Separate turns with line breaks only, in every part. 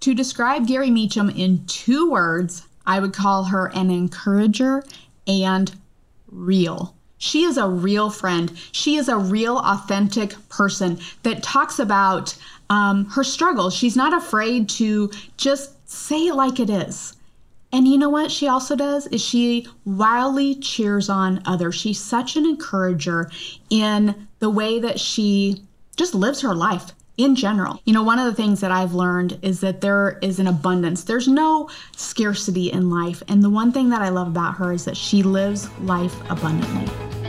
To describe Gari Meacham in two words, I would call her an encourager and real. She is a real friend. She is a real, authentic person that talks about um, her struggles. She's not afraid to just say it like it is. And you know what she also does is she wildly cheers on others. She's such an encourager in the way that she just lives her life in general. You know, one of the things that I've learned is that there is an abundance. There's no scarcity in life. And the one thing that I love about her is that she lives life abundantly.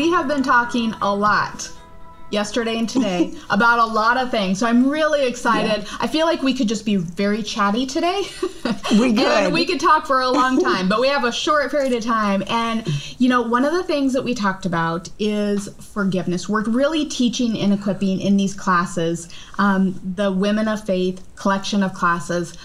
We have been talking a lot yesterday and today about a lot of things. So I'm really excited. Yeah. I feel like we could just be very chatty today.
We could.
we could talk for a long time, but we have a short period of time. And, you know, one of the things that we talked about is forgiveness. We're really teaching and equipping in these classes, um, the Women of Faith collection of classes.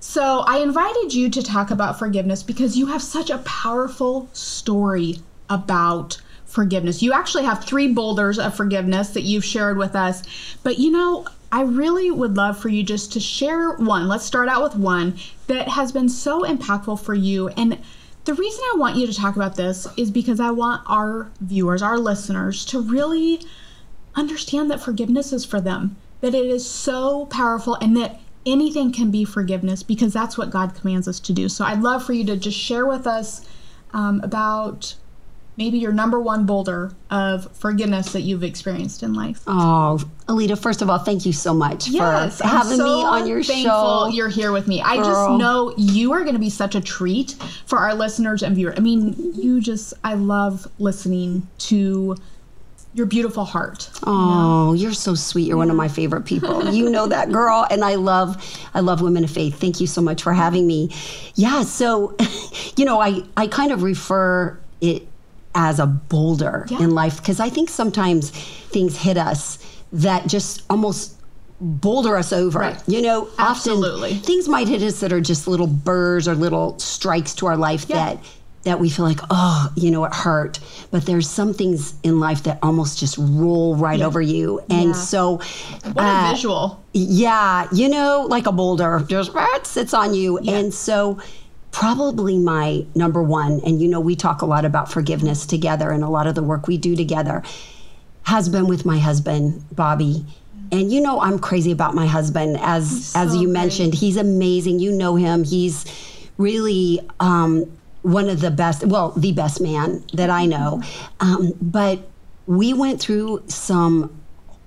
So I invited you to talk about forgiveness because you have such a powerful story about forgiveness. You actually have three boulders of forgiveness that you've shared with us. But you know, I really would love for you just to share one. Let's start out with one that has been so impactful for you. And the reason I want you to talk about this is because I want our viewers, our listeners, to really understand that forgiveness is for them, that it is so powerful, and that anything can be forgiveness because that's what God commands us to do. So I'd love for you to just share with us um, about maybe your number one boulder of forgiveness that you've experienced in life.
Oh, Alita, first of all, thank you so much
yes,
for having
so
me on your show.
You're here with me. Girl. I just know you are going to be such a treat for our listeners and viewers. I mean, you just, I love listening to your beautiful heart.
Oh, you are so sweet. You're yeah. one of my favorite people. you know that girl and I love I love women of faith. Thank you so much for having me. Yeah, so you know, I I kind of refer it as a boulder yeah. in life because I think sometimes things hit us that just almost boulder us over.
Right.
You know,
Absolutely.
often things might hit us that are just little burrs or little strikes to our life yeah. that that we feel like, oh, you know, it hurt. But there's some things in life that almost just roll right yeah. over you. And yeah. so
what uh, a visual.
Yeah, you know, like a boulder just sits on you. And so probably my number one, and you know, we talk a lot about forgiveness together and a lot of the work we do together has been with my husband, Bobby. And you know, I'm crazy about my husband. As so as you great. mentioned, he's amazing. You know him. He's really um, one of the best, well, the best man that I know. Um, but we went through some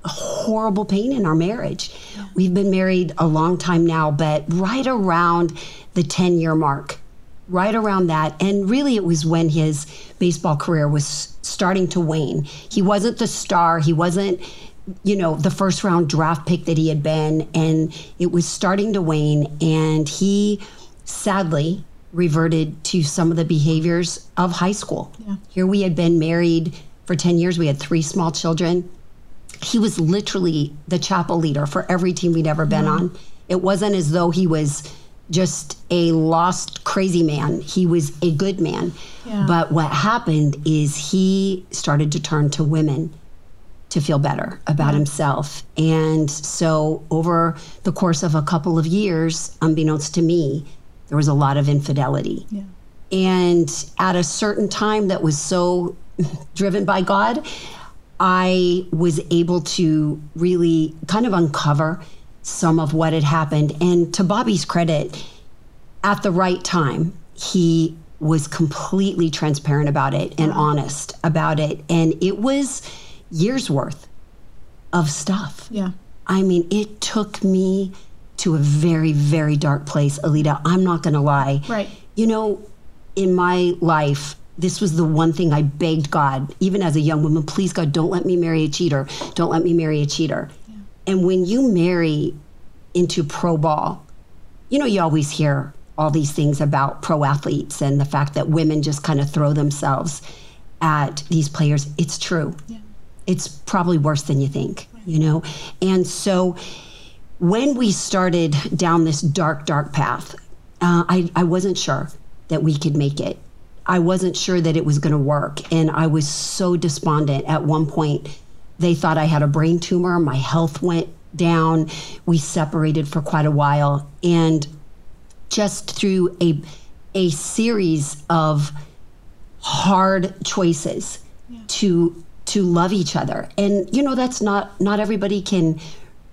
horrible pain in our marriage. We've been married a long time now, but right around the 10 year mark, right around that. And really, it was when his baseball career was starting to wane. He wasn't the star, he wasn't, you know, the first round draft pick that he had been. And it was starting to wane. And he sadly reverted to some of the behaviors of high school. Yeah. Here we had been married for 10 years, we had three small children. He was literally the chapel leader for every team we'd ever been yeah. on. It wasn't as though he was just a lost, crazy man. He was a good man. Yeah. But what happened is he started to turn to women to feel better about yeah. himself. And so, over the course of a couple of years, unbeknownst to me, there was a lot of infidelity. Yeah. And at a certain time that was so driven by God, I was able to really kind of uncover some of what had happened. And to Bobby's credit, at the right time, he was completely transparent about it and mm-hmm. honest about it. And it was years worth of stuff.
Yeah.
I mean, it took me to a very, very dark place, Alita. I'm not going to lie.
Right.
You know, in my life, this was the one thing I begged God, even as a young woman, please, God, don't let me marry a cheater. Don't let me marry a cheater. And when you marry into pro ball, you know, you always hear all these things about pro athletes and the fact that women just kind of throw themselves at these players, it's true. Yeah. It's probably worse than you think, right. you know? And so when we started down this dark, dark path, uh, I, I wasn't sure that we could make it. I wasn't sure that it was going to work. And I was so despondent at one point. They thought I had a brain tumor. My health went down. We separated for quite a while. And just through a, a series of hard choices yeah. to to love each other and you know that's not not everybody can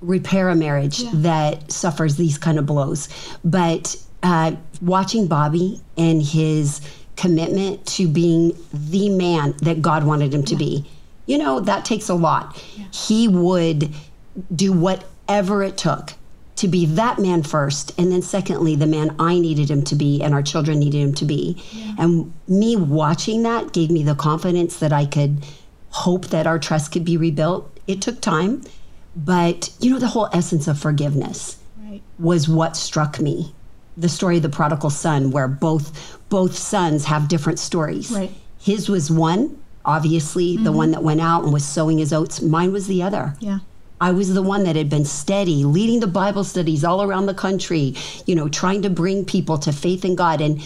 repair a marriage yeah. that suffers these kind of blows but uh, watching bobby and his commitment to being the man that god wanted him to yeah. be you know that takes a lot he would do whatever it took to be that man first and then secondly the man i needed him to be and our children needed him to be yeah. and me watching that gave me the confidence that i could hope that our trust could be rebuilt it took time but you know the whole essence of forgiveness right. was what struck me the story of the prodigal son where both both sons have different stories right. his was one obviously mm-hmm. the one that went out and was sowing his oats mine was the other
yeah
I was the one that had been steady, leading the Bible studies all around the country, you know, trying to bring people to faith in God. And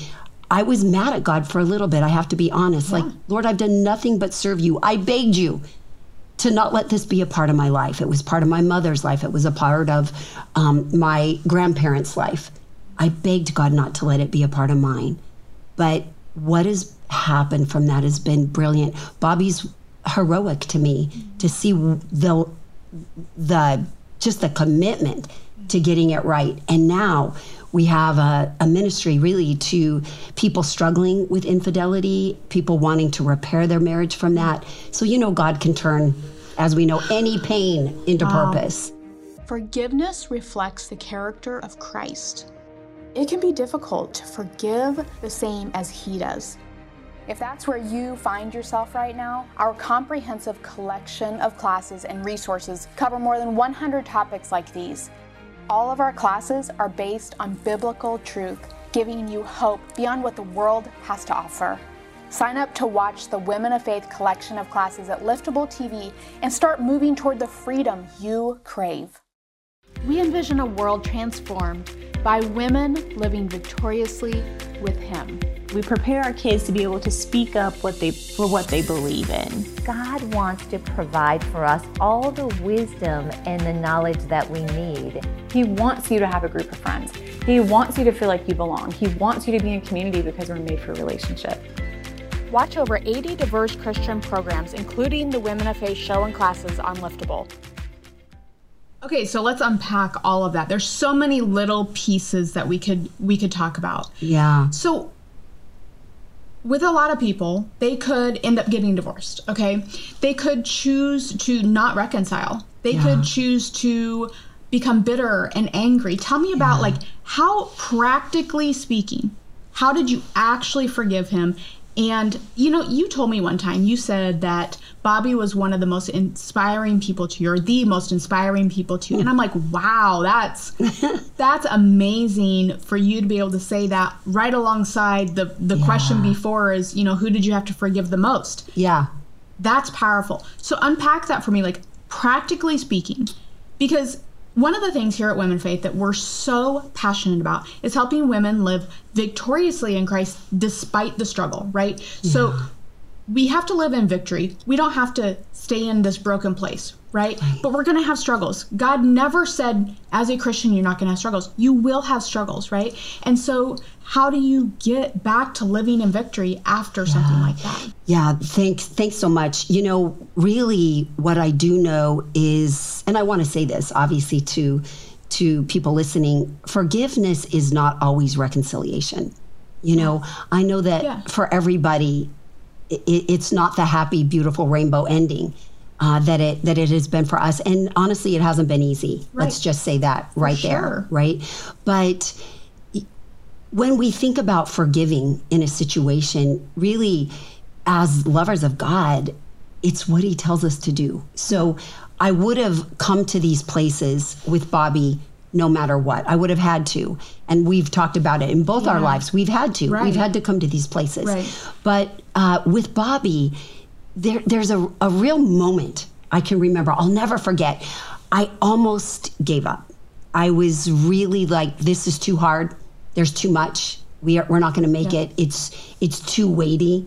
I was mad at God for a little bit. I have to be honest. Yeah. Like, Lord, I've done nothing but serve you. I begged you to not let this be a part of my life. It was part of my mother's life, it was a part of um, my grandparents' life. I begged God not to let it be a part of mine. But what has happened from that has been brilliant. Bobby's heroic to me to see the the just the commitment to getting it right. And now we have a, a, ministry really to people struggling with infidelity, people wanting to repair their marriage from that. So, you know, God can turn, as we know, any pain into wow. purpose.
Forgiveness reflects the character of Christ. It can be difficult to forgive the same as He does. If that's where you find yourself right now, our comprehensive collection of classes and resources cover more than 100 topics like these. All of our classes are based on biblical truth, giving you hope beyond what the world has to offer. Sign up to watch the Women of Faith collection of classes at Liftable TV and start moving toward the freedom you crave. We envision a world transformed by women living victoriously with Him.
We prepare our kids to be able to speak up what they, for what they believe in.
God wants to provide for us all the wisdom and the knowledge that we need.
He wants you to have a group of friends. He wants you to feel like you belong. He wants you to be in community because we're made for relationship.
Watch over 80 diverse Christian programs, including the Women of Faith show and classes on Liftable. Okay, so let's unpack all of that. There's so many little pieces that we could we could talk about.
Yeah.
So with a lot of people, they could end up getting divorced, okay? They could choose to not reconcile. They yeah. could choose to become bitter and angry. Tell me about yeah. like how practically speaking, how did you actually forgive him and you know, you told me one time, you said that Bobby was one of the most inspiring people to you, or the most inspiring people to you. And I'm like, wow, that's that's amazing for you to be able to say that right alongside the the yeah. question before is, you know, who did you have to forgive the most?
Yeah.
That's powerful. So unpack that for me, like practically speaking, because one of the things here at Women Faith that we're so passionate about is helping women live victoriously in Christ despite the struggle, right? Yeah. So we have to live in victory. We don't have to stay in this broken place, right? right. But we're going to have struggles. God never said, as a Christian, you're not going to have struggles. You will have struggles, right? And so, how do you get back to living in victory after yeah. something like that?
Yeah, thanks. Thanks so much. You know, really, what I do know is, and I want to say this, obviously, to to people listening, forgiveness is not always reconciliation. You know, I know that yeah. for everybody, it, it's not the happy, beautiful rainbow ending. Uh, that it that it has been for us, and honestly, it hasn't been easy. Right. Let's just say that right for there, right? But when we think about forgiving in a situation, really, as lovers of God, it's what He tells us to do. So I would have come to these places with Bobby no matter what. I would have had to. And we've talked about it in both our lives. We've had to.
Right.
We've had to come to these places.
Right.
But uh, with Bobby, there, there's a, a real moment I can remember. I'll never forget. I almost gave up. I was really like, this is too hard. There's too much. We are, we're not going to make it. It's it's too weighty.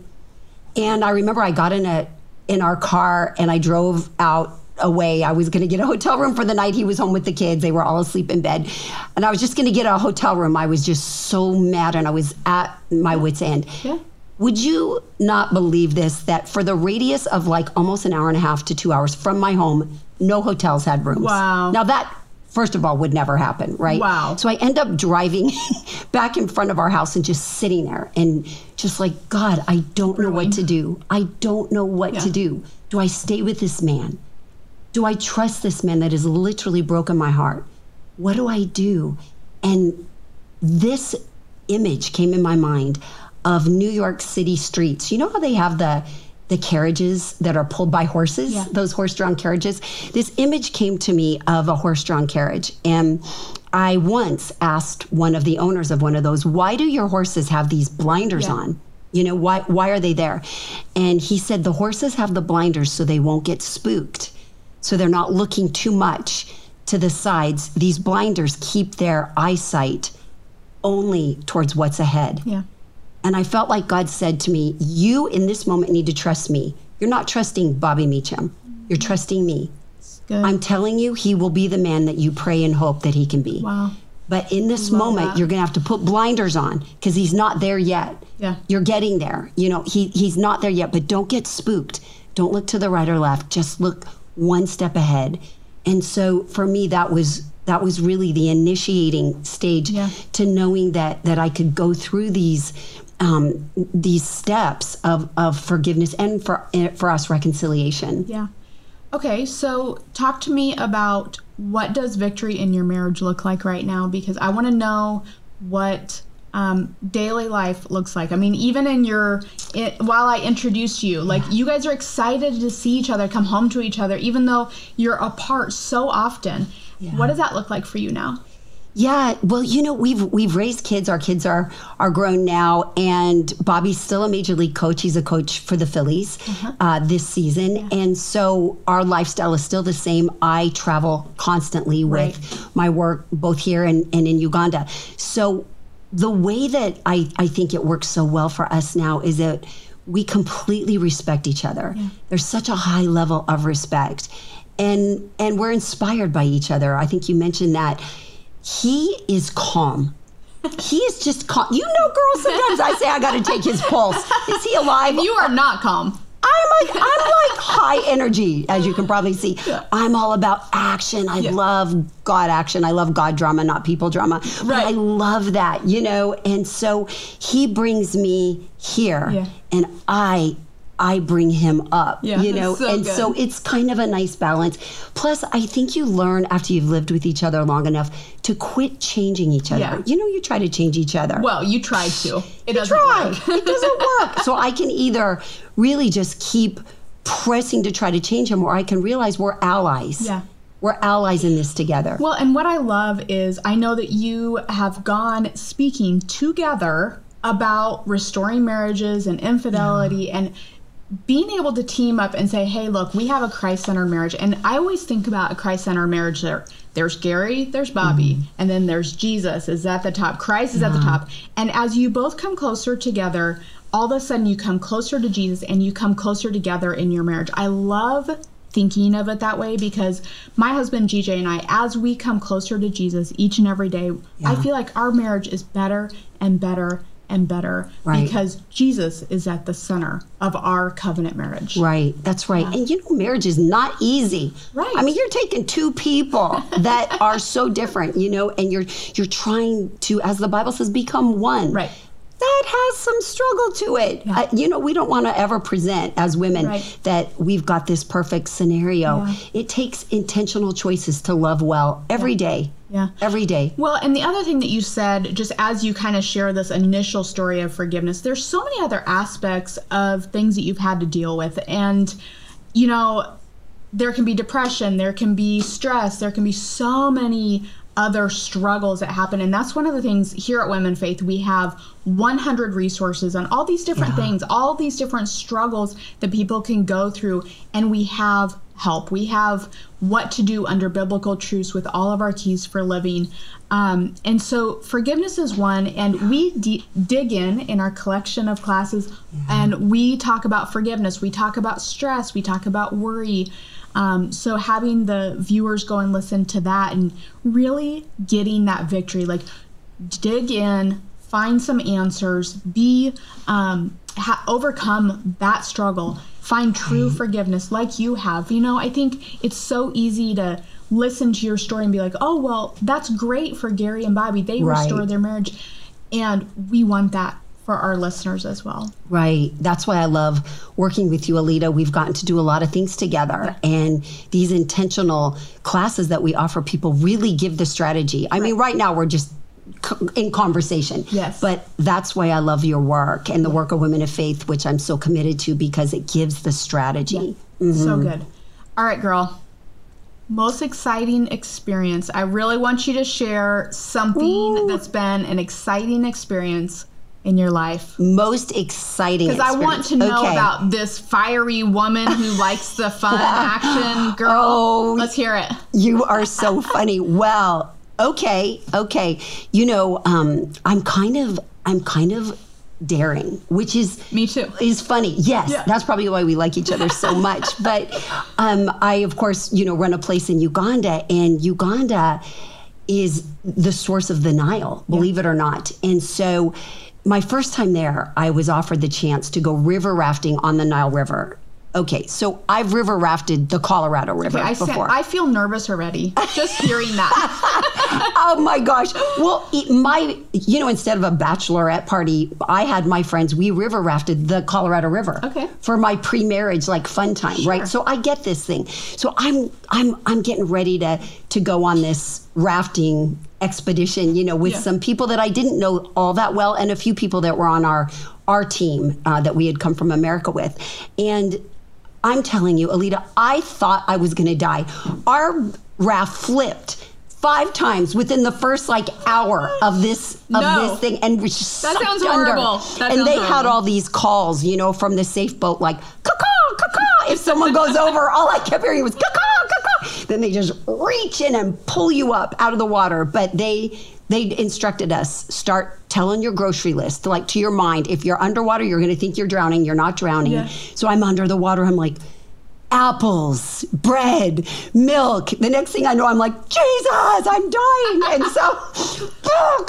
And I remember I got in a in our car and I drove out away. I was going to get a hotel room for the night. He was home with the kids. They were all asleep in bed. And I was just going to get a hotel room. I was just so mad and I was at my wits end.
Yeah.
Would you not believe this that for the radius of like almost an hour and a half to 2 hours from my home, no hotels had rooms.
Wow.
Now that first of all would never happen, right?
Wow.
So I end up driving back in front of our house and just sitting there and just like, God, I don't know what to do. I don't know what to do. Do I stay with this man? Do I trust this man that has literally broken my heart? What do I do? And this image came in my mind of New York City streets. You know how they have the the carriages that are pulled by horses,
Yeah.
those horse-drawn carriages. This image came to me of a horse-drawn carriage, and I once asked one of the owners of one of those, "Why do your horses have these blinders
Yeah.
on? You know, why why are they there?" And he said the horses have the blinders so they won't get spooked. So they're not looking too much to the sides. These blinders keep their eyesight only towards what's ahead.
Yeah.
And I felt like God said to me, You in this moment need to trust me. You're not trusting Bobby Meacham. You're trusting me.
Good.
I'm telling you, he will be the man that you pray and hope that he can be.
wow.
But in this moment,
that.
you're going to have to put blinders on because he's not there yet.
Yeah.
You're getting there. You know, he, he's not there yet, but don't get spooked. Don't look to the right or left. Just look one step ahead. And so for me, that was that was really the initiating stage
Yeah.
to knowing that that I could go through these um, these steps of, of forgiveness and for for us reconciliation.
Yeah. Okay, so talk to me about what does victory in your marriage look like right now because I want to know what um, daily life looks like. I mean, even in your it, while I introduced you, like you guys are excited to see each other, come home to each other, even though you're apart so often. Yeah. What does that look like for you now?
Yeah, well, you know, we've we've raised kids. Our kids are are grown now, and Bobby's still a major league coach. He's a coach for the Phillies uh, this season, and so our lifestyle is still the same. I travel constantly with
Right.
my work, both here and, and in Uganda. So the way that I I think it works so well for us now is that we completely respect each other. There's such a high level of respect, and and we're inspired by each other. I think you mentioned that he is calm. He is just calm. You know, girls, sometimes I say I got to take his pulse. Is he alive?
You are not calm.
I'm like I'm like high energy, as you can probably see. I'm all about action. I
Yeah.
love God action. I love God drama, not people drama. But
Right.
I love that, you know. And so he brings me here,
Yeah.
and I I bring him up,
Yeah,
you know.
so
and
good.
so it's kind of a nice balance. Plus, I think you learn after you've lived with each other long enough to quit changing each other.
Yeah.
You know, you try to change each other
Well, you try to. It doesn't
try.
work.
it doesn't work. So I can either really just keep pressing to try to change him, or I can realize we're allies.
Yeah.
We're allies in this together.
Well, and what I love is I know that you have gone speaking together about restoring marriages and infidelity and being able to team up and say, hey, look, we have a Christ centered marriage. And I always think about a Christ centered marriage there. There's Gari, there's Bobby, mm-hmm. and then there's Jesus is at the top. Christ is at the mm-hmm. top. And as you both come closer together, all of a sudden you come closer to Jesus and you come closer together in your marriage. I love thinking of it that way because my husband GJ and I, as we come closer to Jesus each and every day, I feel like our marriage is better and better and better
Right.
because Jesus is at the center of our covenant marriage.
Right, that's right. And you know, marriage is not easy.
Right.
I mean, you're taking two people that are so different, you know, and you're you're trying to, as the Bible says, become one.
Right.
That has some struggle to it.
Yeah.
Uh, you know, we don't want to ever present as women
Right.
that we've got this perfect scenario.
Yeah.
It takes intentional choices to love well every day.
Yeah.
Every day.
Well, and the other thing that you said, just as you kind of share this initial story of forgiveness, there's so many other aspects of things that you've had to deal with. And, you know, there can be depression, there can be stress, there can be so many other struggles that happen. And that's one of the things here at Women Faith. We have 100 resources on all these different yeah. things, all these different struggles that people can go through. And we have help. We have what to do under biblical truths with all of our keys for living. Um, and so forgiveness is one, and we dig in in our collection of classes and we talk about forgiveness. We talk about stress. We talk about worry. Um, so having the viewers go and listen to that and really getting that victory, like dig in, find some answers, be um, ha- overcome that struggle find true mm-hmm. forgiveness like you have. You know, I think it's so easy to listen to your story and be like, oh, well, that's great for Gari and Bobby. They right. restored their marriage. And we want that for our listeners as well.
Right. That's why I love working with you, Alita. We've gotten to do a lot of things together, and these intentional classes that we offer people really give the strategy. I right. mean, right now we're just in conversation.
Yes.
But that's why I love your work and the work of Women of Faith, which I'm so committed to because it gives the strategy.
Yeah. Mm-hmm. So good. All right, girl. Most exciting experience. I really want you to share something Ooh. that's been an exciting experience in your life.
Most exciting.
Because I want to know okay. about this fiery woman who likes the fun action. Girl, oh, let's hear it.
You are so funny. Well, okay, okay. You know, um, I'm kind of, I'm kind of daring, which is
me too.
Is funny. Yes, yeah. that's probably why we like each other so much. but um, I, of course, you know, run a place in Uganda, and Uganda is the source of the Nile, believe yeah. it or not. And so, my first time there, I was offered the chance to go river rafting on the Nile River Okay, so I've river rafted the Colorado River okay, I before.
I feel nervous already just hearing that.
oh my gosh! Well, my you know instead of a bachelorette party, I had my friends. We river rafted the Colorado River.
Okay.
For my pre-marriage like fun time, sure. right? So I get this thing. So I'm I'm I'm getting ready to to go on this rafting expedition. You know, with yeah. some people that I didn't know all that well, and a few people that were on our our team uh, that we had come from America with, and I'm telling you, Alita, I thought I was going to die. Our raft flipped five times within the first like hour of this of no. this thing and we just
that sounds under. horrible
that and they horrible. had all these calls you know from the safe boat like caw caw if someone goes over all i kept hearing was caw caw then they just reach in and pull you up out of the water but they they instructed us start telling your grocery list like to your mind if you're underwater you're going to think you're drowning you're not drowning. Yeah. so i'm under the water i'm like apples bread milk. The next thing i know i'm like jesus i'm dying. And so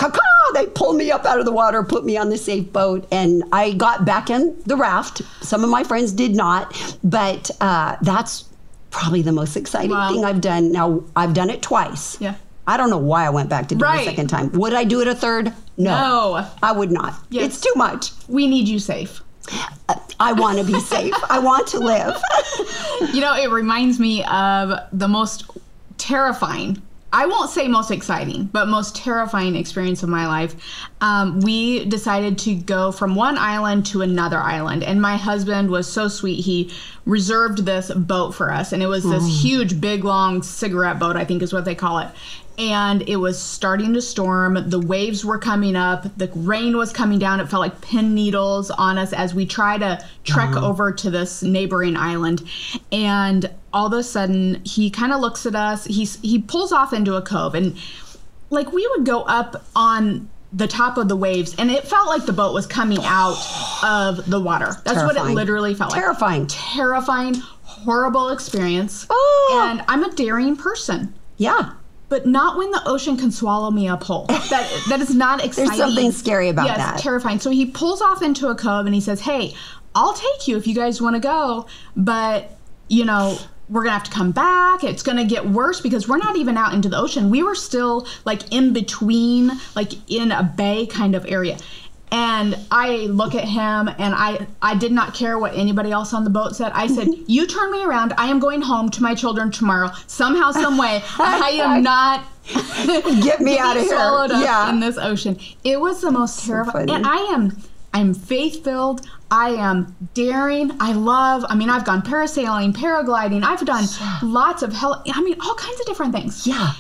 they pull me up out of the water put me on the safe boat and i got back in the raft. Some of my friends did not but uh, that's probably the most exciting wow. thing i've done. Now i've done it twice.
Yeah
I don't know why I went back to do right. it a second time. Would I do it a third? No.
No.
I would not. Yes. It's too much.
We need you safe.
I want to be safe. I want to live.
you know, it reminds me of the most terrifying I won't say most exciting, but most terrifying experience of my life. Um, we decided to go from one island to another island, and my husband was so sweet. He reserved this boat for us, and it was this mm. huge, big, long cigarette boat, I think is what they call it and it was starting to storm. The waves were coming up. The rain was coming down. It felt like pin needles on us as we try to trek uh-huh. over to this neighboring island. And all of a sudden, he kind of looks at us. He's he pulls off into a cove, and like we would go up on the top of the waves and it felt like the boat was coming out of the water. That's terrifying. what it literally felt
terrifying.
like. Terrifying. Terrifying, horrible experience. Oh. And I'm a daring person.
Yeah
but not when the ocean can swallow me up whole. That that is not exciting.
There's something scary about
yes,
that.
terrifying. So he pulls off into a cove and he says, "Hey, I'll take you if you guys want to go, but you know." We're gonna have to come back. It's gonna get worse because we're not even out into the ocean. We were still like in between, like in a bay kind of area. And I look at him and I, I did not care what anybody else on the boat said. I said, You turn me around. I am going home to my children tomorrow. Somehow, some way. I am not
get me out of here.
Swallowed up yeah. in this ocean. It was the most so terrifying. And I am I'm faith filled. I am daring. I love, I mean, I've gone parasailing, paragliding. I've done lots of hell, I mean, all kinds of different things.
Yeah.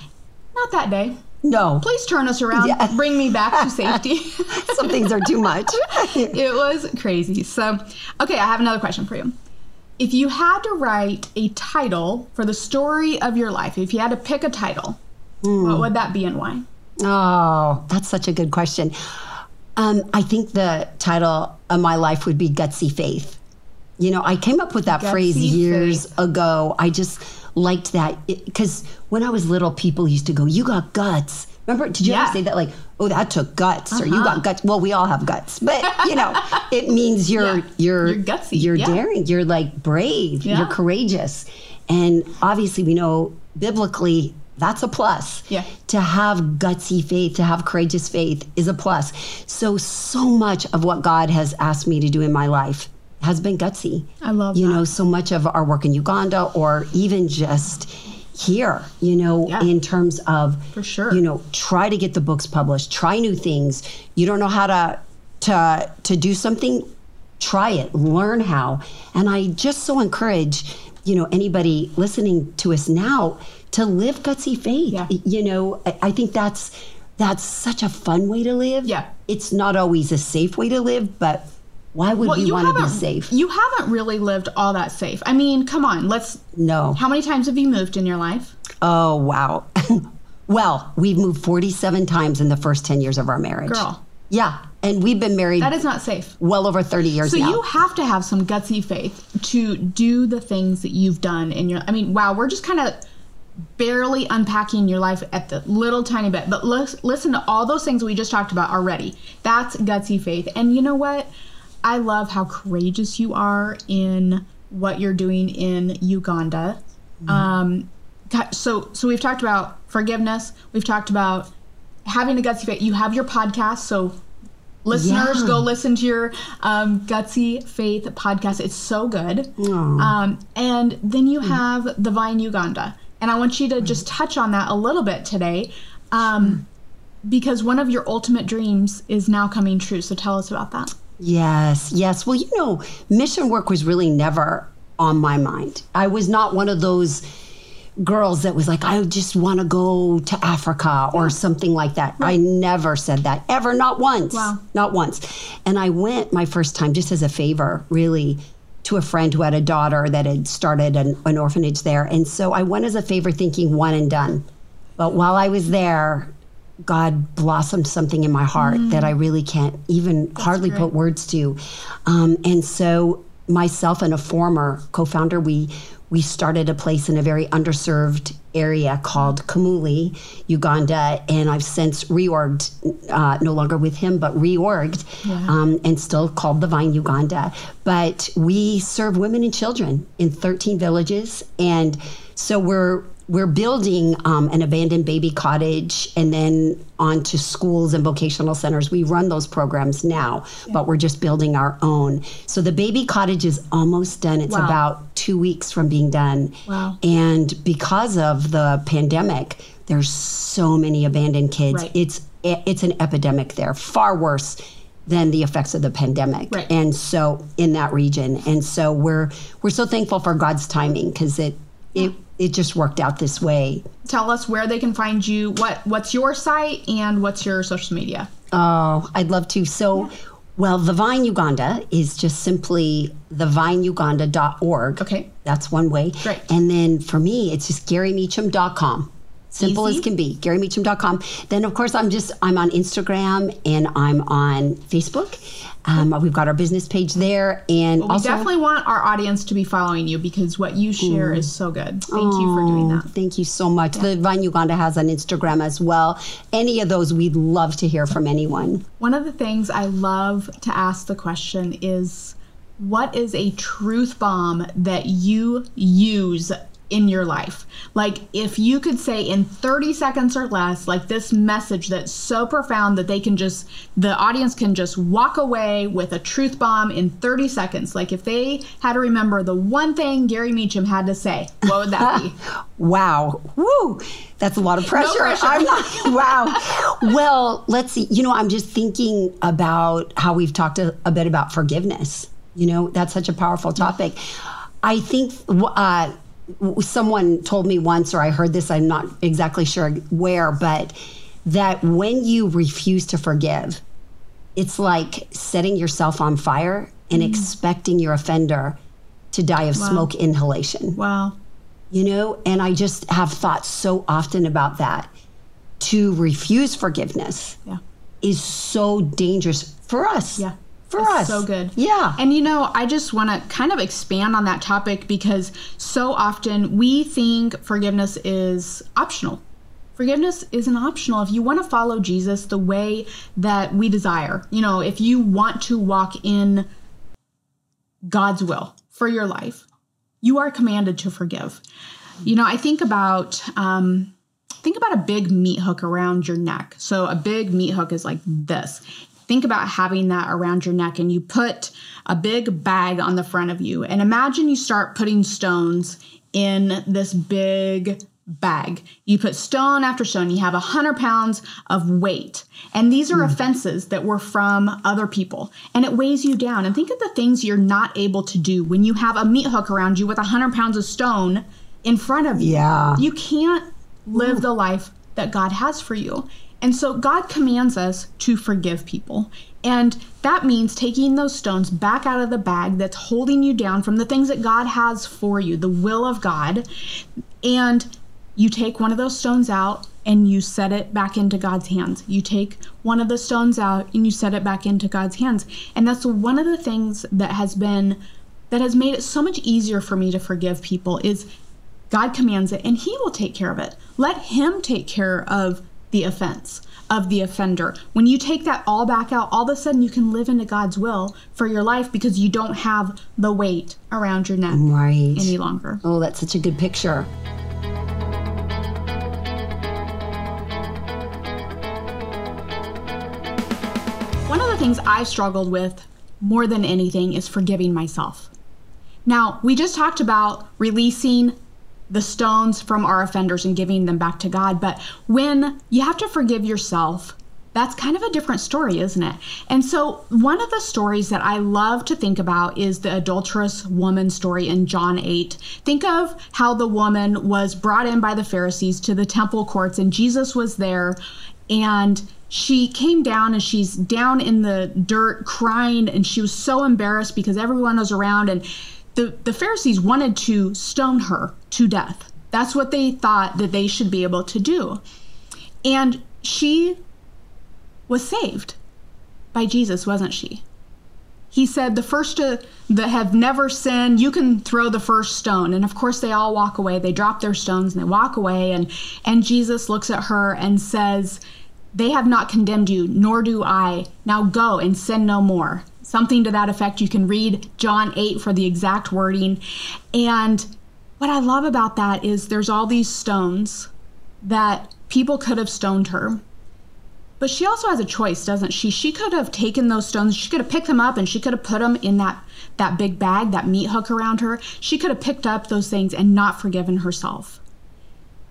Not that day.
No.
Please turn us around.
Yeah.
Bring me back to safety.
Some things are too much.
it was crazy. So, okay, I have another question for you. If you had to write a title for the story of your life, if you had to pick a title, what would that be and why?
Oh, that's such a good question. Um, I think the title of my life would be Gutsy Faith. You know, I came up with that
Gutsy
phrase years
Faith.
ago. I just liked that because when I was little, people used to go, You got guts. Remember, did you
Yeah.
ever say that? Like, oh, that took guts, or you uh-huh. got guts. Well, we all have guts, but you know, it means you're
Yeah.
you're
You're gutsy,
you're
yeah.
daring, you're like brave, you're courageous, and obviously, we know biblically that's a plus
Yeah.
to have gutsy faith, to have courageous faith is a plus. So, so much of what God has asked me to do in my life has been gutsy.
I love
You
that.
know, so much of our work in Uganda or even just here, you know,
Yeah.
in terms of,
For sure.
you know, try to get the books published, try new things. You don't know how to, to, to do something, try it, learn how. And I just so encourage, you know, anybody listening to us now to live gutsy faith.
Yeah.
You know, I, I think that's that's such a fun way to live.
Yeah.
It's not always a safe way to live, but why would we want to be safe?
You haven't really lived all that safe. I mean, come on, let's.
no.
How many times have you moved in your life?
Oh, wow. well, we've moved 47 times in the first 10 years of our marriage.
Girl.
Yeah. And we've been married
That is not safe.
well over 30 years
So
now.
you have to have some gutsy faith to do the things that you've done in your. I mean, wow, we're just kind of barely unpacking your life at the little tiny bit, but lis- listen to all those things we just talked about already. That's gutsy faith, and you know what? I love how courageous you are in what you're doing in Uganda. Um, so so we've talked about forgiveness. We've talked about having a gutsy faith. You have your podcast, so listeners
Yeah.
go listen to your um, gutsy faith podcast. It's so good. Um, and then you have the vine uganda. And i want you to just touch on that a little bit today um, because one of your ultimate dreams is now coming true. So tell us about that
Yes, yes. Well, you know, mission work was really never on my mind. I was not one of those girls that was like, I just want to go to Africa or something like that. I never said that ever, not once.
Wow.
Not once. And I went my first time just as a favor, really. To a friend who had a daughter that had started an, an orphanage there. And so I went as a favor thinking one and done. But while I was there, God blossomed something in my heart that I really can't even hardly put words to. Um, and so myself and a former co-founder, we we started a place in a very underserved area called Kamuli, Uganda, and I've since reorged, uh, no longer with him, but reorged, um, and still called the Vine Uganda. But we serve women and children in 13 villages, and so we're we're building um, an abandoned baby cottage and then onto schools and vocational centers. We run those programs now, but we're just building our own. So the baby cottage is almost done. It's
Wow.
about two weeks from being done.
Wow.
And because of the pandemic, there's so many abandoned kids.
Right.
It's it's an epidemic there, far worse than the effects of the pandemic.
Right.
And so in that region, and so we're we're so thankful for God's timing because it it it just worked out this way.
tell us where they can find you what what's your site and what's your social media
Oh, I'd love to. So, well, the Vine Uganda is just simply thevineuganda.org.
Okay.
That's one way.
Great.
And then for me, it's just garimeacham.com. Simple
Easy.
as can be. GariMeacham.com. Then, of course, I'm just I'm on Instagram and I'm on Facebook. Um, we've got our business page there, and
well, we
also
definitely want our audience to be following you because what you share is so good thank you for doing
Oh,
that
Thank you so much. The Vine Uganda has an Instagram as well. Any of those, we'd love to hear from anyone.
One of the things I love to ask the question is what is a truth bomb that you use in your life? Like, if you could say in 30 seconds or less, like this message that's so profound that they can just, the audience can just walk away with a truth bomb in 30 seconds. Like, if they had to remember the one thing Gari Meacham had to say, what would that be?
Wow. Woo. That's a lot of pressure.
pressure.
I'm not, wow. Well, let's see. You know, I'm just thinking about how we've talked a, a bit about forgiveness. You know, that's such a powerful topic. I think uh, someone told me once, or I heard this, I'm not exactly sure where, but that when you refuse to forgive, it's like setting yourself on fire and
Mm.
expecting your offender to die of smoke inhalation.
Wow.
You know, and I just have thought so often about that. To refuse forgiveness
Yeah.
is so dangerous for us.
Yeah.
For
It's
us.
So good.
Yeah.
And you know, I just want to kind of expand on that topic because so often we think forgiveness is optional. Forgiveness isn't optional. If you want to follow Jesus the way that we desire, you know, if you want to walk in God's will for your life, you are commanded to forgive. You know, I think about um, think about a big meat hook around your neck. So a big meat hook is like this. Think about having that around your neck and you put a big bag on the front of you. And imagine you start putting stones in this big bag. You put stone after stone. You have a hundred pounds of weight. And these are hmm. offenses that were from other people. And it weighs you down. And think of the things you're not able to do when you have a meat hook around you with a hundred pounds of stone in front of you.
Yeah.
You can't live the life that God has for you. And so God commands us to forgive people. And that means taking those stones back out of the bag that's holding you down from the things that God has for you, the will of God. And you take one of those stones out and you set it back into God's hands. You take one of the stones out and you set it back into God's hands. And that's one of the things that has been that has made it so much easier for me to forgive people is God commands it and he will take care of it. Let him take care of the offense of the offender. When you take that all back out, all of a sudden you can live into God's will for your life because you don't have the weight around your neck
Right.
any longer.
Oh, that's such a good picture.
One of the things I've struggled with more than anything is forgiving myself. Now, we just talked about releasing the stones from our offenders and giving them back to God, but when you have to forgive yourself, that's kind of a different story, isn't it? And so, one of the stories that I love to think about is the adulterous woman story in John 8. Think of how the woman was brought in by the Pharisees to the temple courts, and Jesus was there, and she came down and she's down in the dirt crying, and she was so embarrassed because everyone was around, and the, the Pharisees wanted to stone her to death. That's what they thought that they should be able to do. And she was saved by Jesus, wasn't she? He said, The first to, that have never sinned, you can throw the first stone. And of course, they all walk away. They drop their stones and they walk away. And, and Jesus looks at her and says, They have not condemned you, nor do I. Now go and sin no more. Something to that effect. You can read John 8 for the exact wording. And what I love about that is there's all these stones that people could have stoned her. But she also has a choice, doesn't she? She could have taken those stones, she could have picked them up and she could have put them in that that big bag, that meat hook around her. She could have picked up those things and not forgiven herself.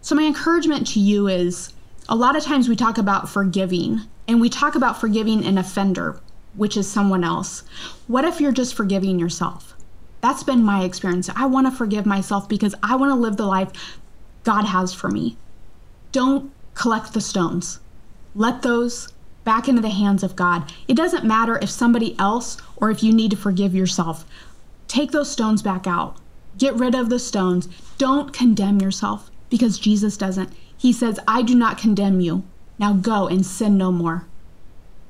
So my encouragement to you is a lot of times we talk about forgiving and we talk about forgiving an offender, which is someone else. What if you're just forgiving yourself? That's been my experience. I want to forgive myself because I want to live the life God has for me. Don't collect the stones. Let those back into the hands of God. It doesn't matter if somebody else or if you need to forgive yourself. Take those stones back out. Get rid of the stones. Don't condemn yourself because Jesus doesn't. He says, I do not condemn you. Now go and sin no more.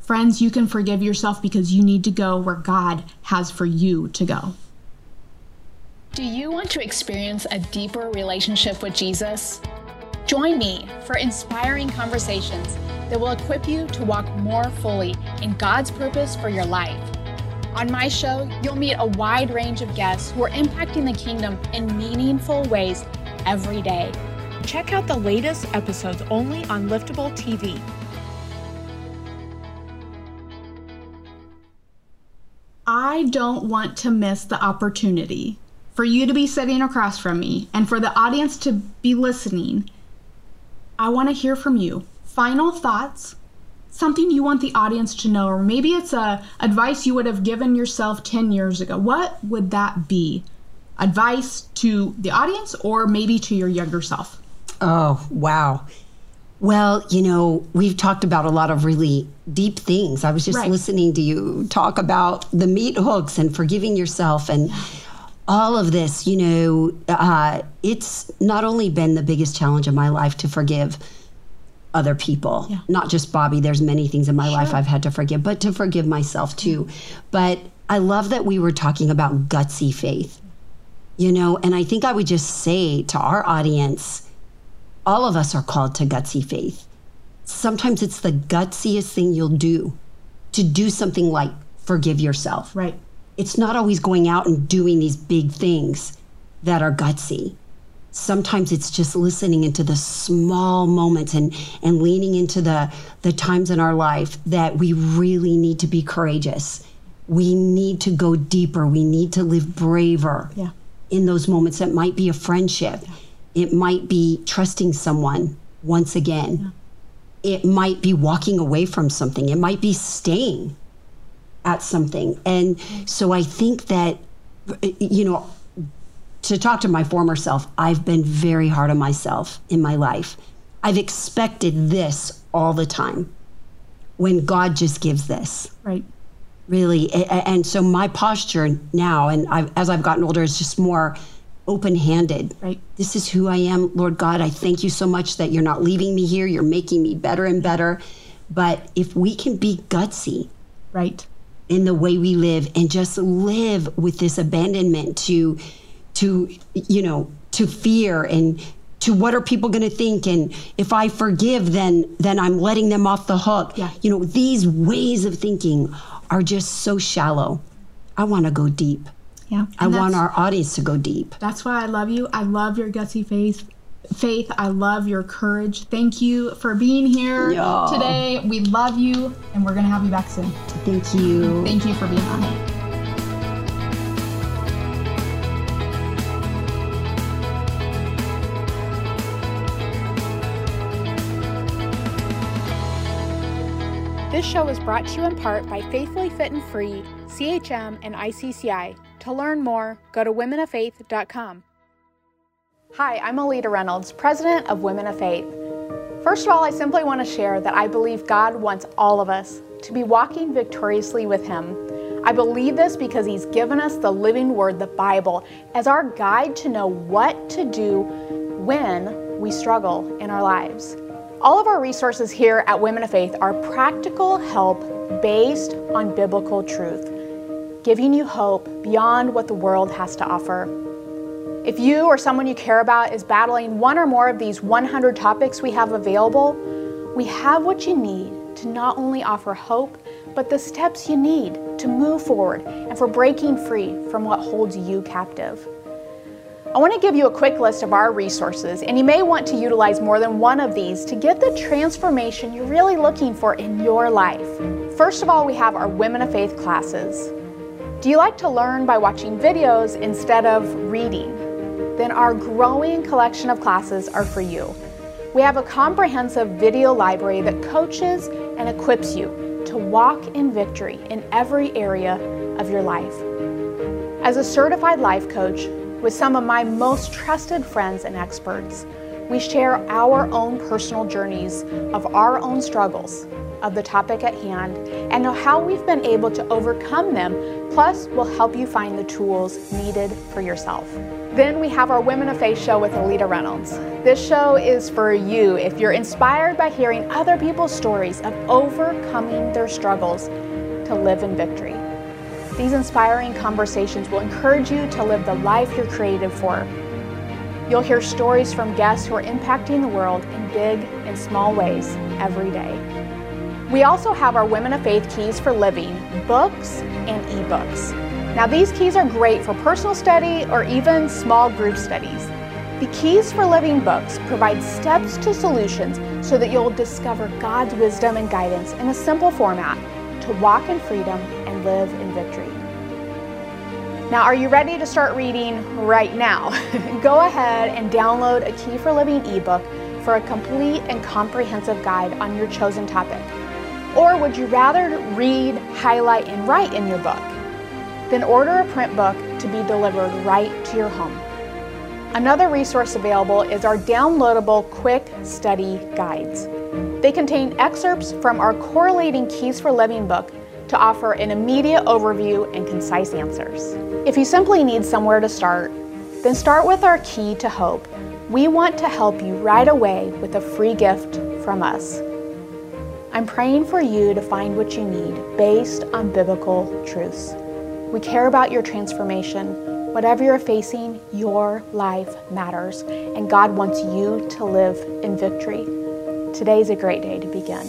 Friends, you can forgive yourself because you need to go where God has for you to go.
Do you want to experience a deeper relationship with Jesus? Join me for inspiring conversations that will equip you to walk more fully in God's purpose for your life. On my show, you'll meet a wide range of guests who are impacting the kingdom in meaningful ways every day.
Check out the latest episodes only on Liftable TV.
I don't want to miss the opportunity for you to be sitting across from me and for the audience to be listening. I want to hear from you. Final thoughts, something you want the audience to know, or maybe it's a advice you would have given yourself 10 years ago. What would that be? Advice to the audience or maybe to your younger self?
Oh, wow. Well, you know, we've talked about a lot of really deep things. I was just
Right.
listening to you talk about the meat hooks and forgiving yourself and all of this. You know, uh, it's not only been the biggest challenge of my life to forgive other people, not just Bobby. There's many things in my life I've had to forgive, but to forgive myself too. But I love that we were talking about gutsy faith, you know, and I think I would just say to our audience, all of us are called to gutsy faith. Sometimes it's the gutsiest thing you'll do to do something like forgive yourself.
Right.
It's not always going out and doing these big things that are gutsy. Sometimes it's just listening into the small moments and, and leaning into the, the times in our life that we really need to be courageous. We need to go deeper. We need to live braver
Yeah.
in those moments. that might be a friendship, it might be trusting someone once again, it might be walking away from something, it might be staying at something. And so I think that, you know, to talk to my former self, I've been very hard on myself in my life. I've expected this all the time when God just gives this
Right.
really and so my posture now and I've, as i've gotten older is just more open-handed.
Right.
this is who i am. Lord god i thank you so much that you're not leaving me here. You're making me better and better. But if we can be gutsy
Right.
in the way we live and just live with this abandonment to to you know to fear and to what are people going to think? And if i forgive then then i'm letting them off the hook.
Yeah.
you know these ways of thinking are just so shallow. I want to go deep
Yeah.
i want our audience to go deep
That's why I love you. I love your gutsy faith. Faith, I love your courage. Thank you for being here
Yeah.
today. We love you, and we're gonna have you back soon.
thank you
Thank you for being on.
This show is brought to you in part by Faithfully Fit and Free, CHM, and ICCI. To learn more, go to womenoffaith.com.
Hi, I'm Alita Reynolds, president of Women of Faith. First of all, I simply want to share that I believe God wants all of us to be walking victoriously with Him. I believe this because He's given us the living Word, the Bible, as our guide to know what to do when we struggle in our lives. All of our resources here at Women of Faith are practical help based on biblical truth, giving you hope beyond what the world has to offer. If you or someone you care about is battling one or more of these 100 topics we have available, we have what you need to not only offer hope, but the steps you need to move forward and for breaking free from what holds you captive. I want to give you a quick list of our resources, and you may want to utilize more than one of these to get the transformation you're really looking for in your life. First of all, we have our Women of Faith classes. Do you like to learn by watching videos instead of reading? Then our growing collection of classes are for you. We have a comprehensive video library that coaches and equips you to walk in victory in every area of your life. As a certified life coach with some of my most trusted friends and experts, we share our own personal journeys of our own struggles of the topic at hand and know how we've been able to overcome them. Plus, we'll help you find the tools needed for yourself. Then we have our Women of Faith show with Alita Reynolds. This show is for you if you're inspired by hearing other people's stories of overcoming their struggles to live in victory. These inspiring conversations will encourage you to live the life you're created for. You'll hear stories from guests who are impacting the world in big and small ways every day. We also have our Women of Faith Keys for Living books and ebooks. Now, these keys are great for personal study or even small group studies. The Keys for Living books provide steps to solutions so that you'll discover God's wisdom and guidance in a simple format to walk in freedom and live in victory. Now, are you ready to start reading right now? Go ahead and download a Key for Living ebook for a complete and comprehensive guide on your chosen topic. Or would you rather read, highlight, and write in your book? Then order a print book to be delivered right to your home. Another resource available is our downloadable quick study guides. They contain excerpts from our Correlating Keys for Living book to offer an immediate overview and concise answers. If you simply need somewhere to start, then start with our Key to Hope. We want to help you right away with a free gift from us. I'm praying for you to find what you need based on biblical truths. We care about your transformation Whatever you're facing, your life matters, and God wants you to live in victory. Today's a great day to begin.